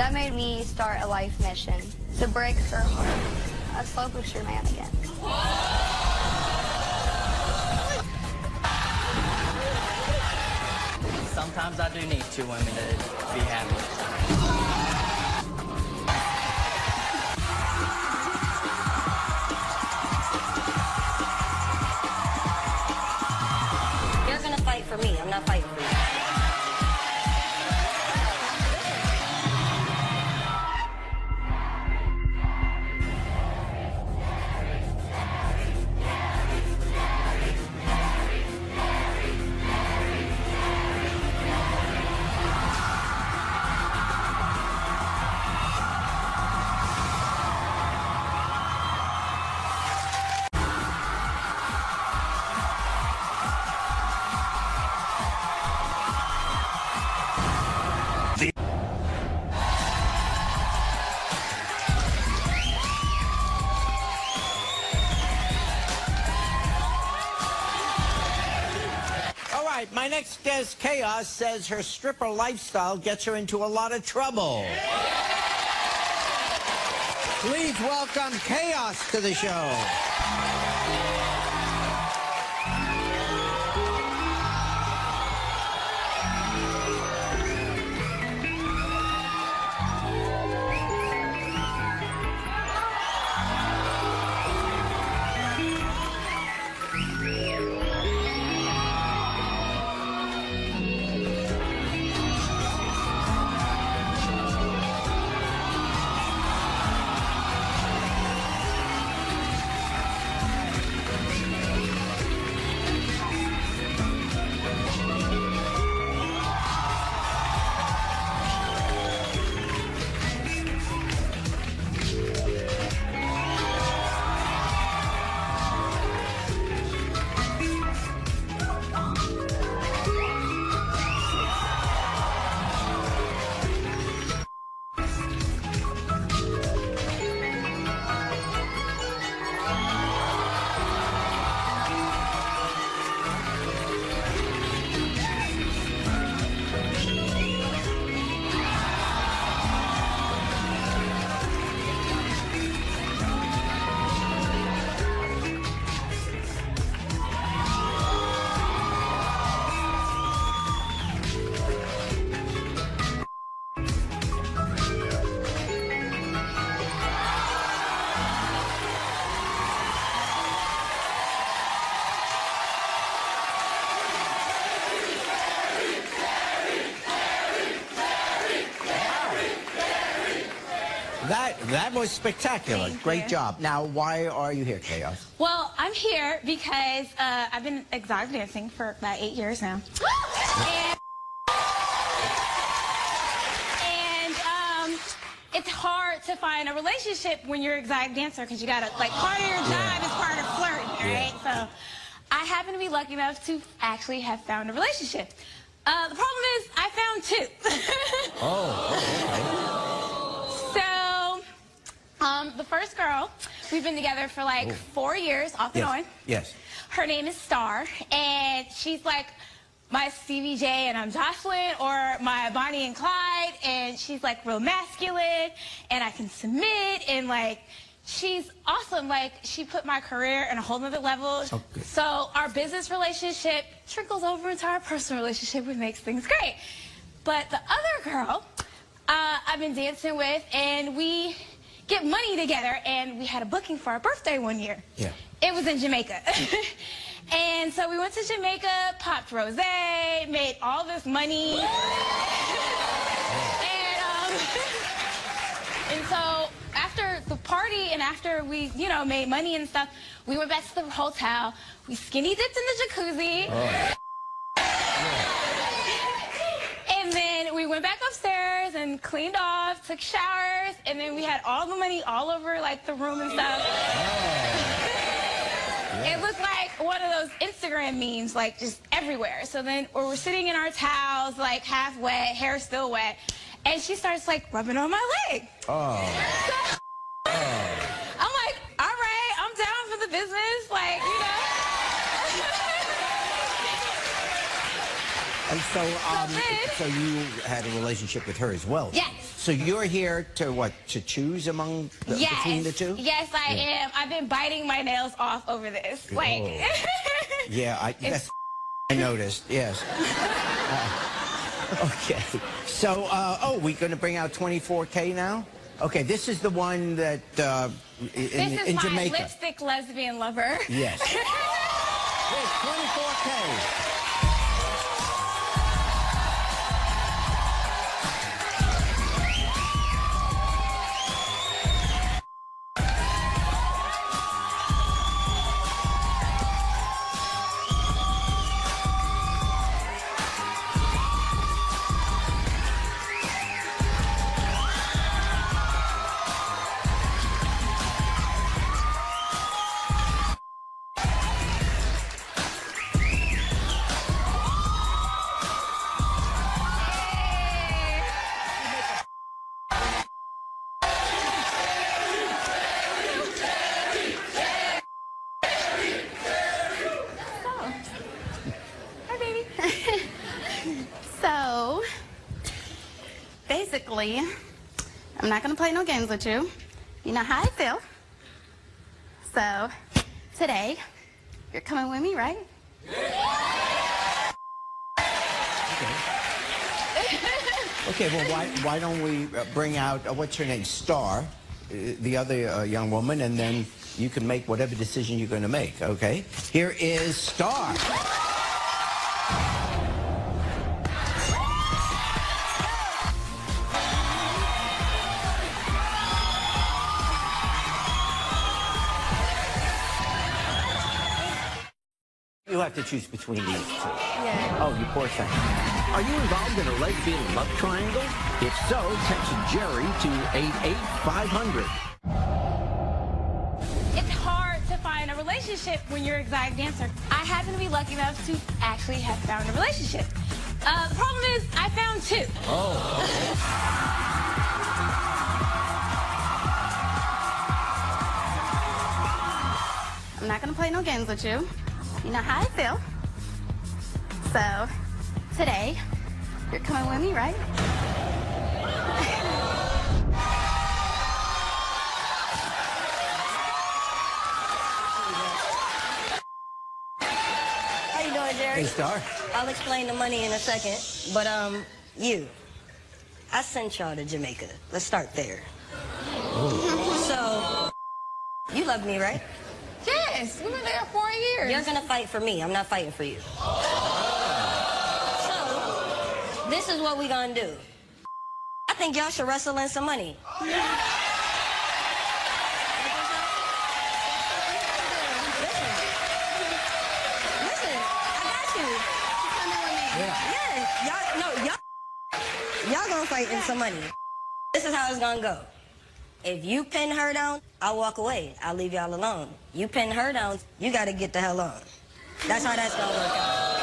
That made me start a life mission to break her heart. A slow pusher man again. Sometimes I do need two women to be happy. You're gonna fight for me. I'm not fighting right, my next guest, Chaos, says her stripper lifestyle gets her into a lot of trouble. Please welcome Chaos to the show. That was spectacular. Thank Great you. job. Now, why are you here, Chaos? Well, I'm here because uh, I've been exotic dancing for about eight years now. and and um, it's hard to find a relationship when you're an exotic dancer because you gotta, like, part of your job is part of flirting, right? So I happen to be lucky enough to actually have found a relationship. Uh, the problem is, I found two. Oh, So, um, the first girl, we've been together for like four years, off and on. Yes. Her name is Star, and she's like my Stevie J and I'm Joseline, or my Bonnie and Clyde, and she's like real masculine, and I can submit, and like she's awesome. Like she put my career in a whole nother level. Good. So our business relationship trickles over into our personal relationship, which makes things great. But the other girl, uh, I've been dancing with, and we get money together, and we had a booking for our birthday one year. Yeah. It was in Jamaica. and so we went to Jamaica, popped rose, made all this money. and, um, and so after the party and after we, you know, made money and stuff, we went back to the hotel. We skinny dipped in the jacuzzi. And then we went back upstairs and cleaned off, took showers, and then we had all the money all over like the room and stuff. Oh. It looked like one of those Instagram memes, like just everywhere. So then or we're sitting in our towels, like half wet, hair still wet, and she starts like rubbing on my leg. Oh. I'm like, all right, I'm down for the business, like you know. And so, um, so you had a relationship with her as well. Yes. So you're here to what? To choose among the, yes. between the two? Yes, I am. I've been biting my nails off over this. Like, Yeah, I, that's I noticed. Yes. Uh, okay. So, uh, oh, we're going to bring out 24K now. Okay, this is the one that uh, in, this is in my Jamaica. lipstick lesbian lover. Yes. Yes, 24K. Basically, I'm not going to play no games with you. You know how I feel. So, today, you're coming with me, right? Okay, well, why, why don't we uh, bring out, uh, what's her name, Star, uh, the other uh, young woman, and then you can make whatever decision you're going to make, okay? Here is Star. Have to choose between these two. Yeah. Oh, you poor thing. Are you involved in a lesbian love triangle? If so, text Jerry to 88500. It's hard to find a relationship when you're an exotic dancer. I happen to be lucky enough to actually have found a relationship. Uh, the problem is, I found two. Oh. I'm not going to play no games with you. You know how I feel. So, today, you're coming with me, right? How you doing, Jerry? Hey, Star. I'll explain the money in a second. But, um, you. I sent y'all to Jamaica. Let's start there. So, you love me, right? Yes, we were there four years. You're gonna fight for me. I'm not fighting for you. So, this is what we gonna do. I think y'all should wrestle in some money. Listen. Listen, I got you. Yeah, y'all, no, y'all, y'all gonna fight in some money. This is how it's gonna go. If you pin her down, I'll walk away. I'll leave y'all alone. You pin her down, you gotta get the hell on. That's how that's gonna work out.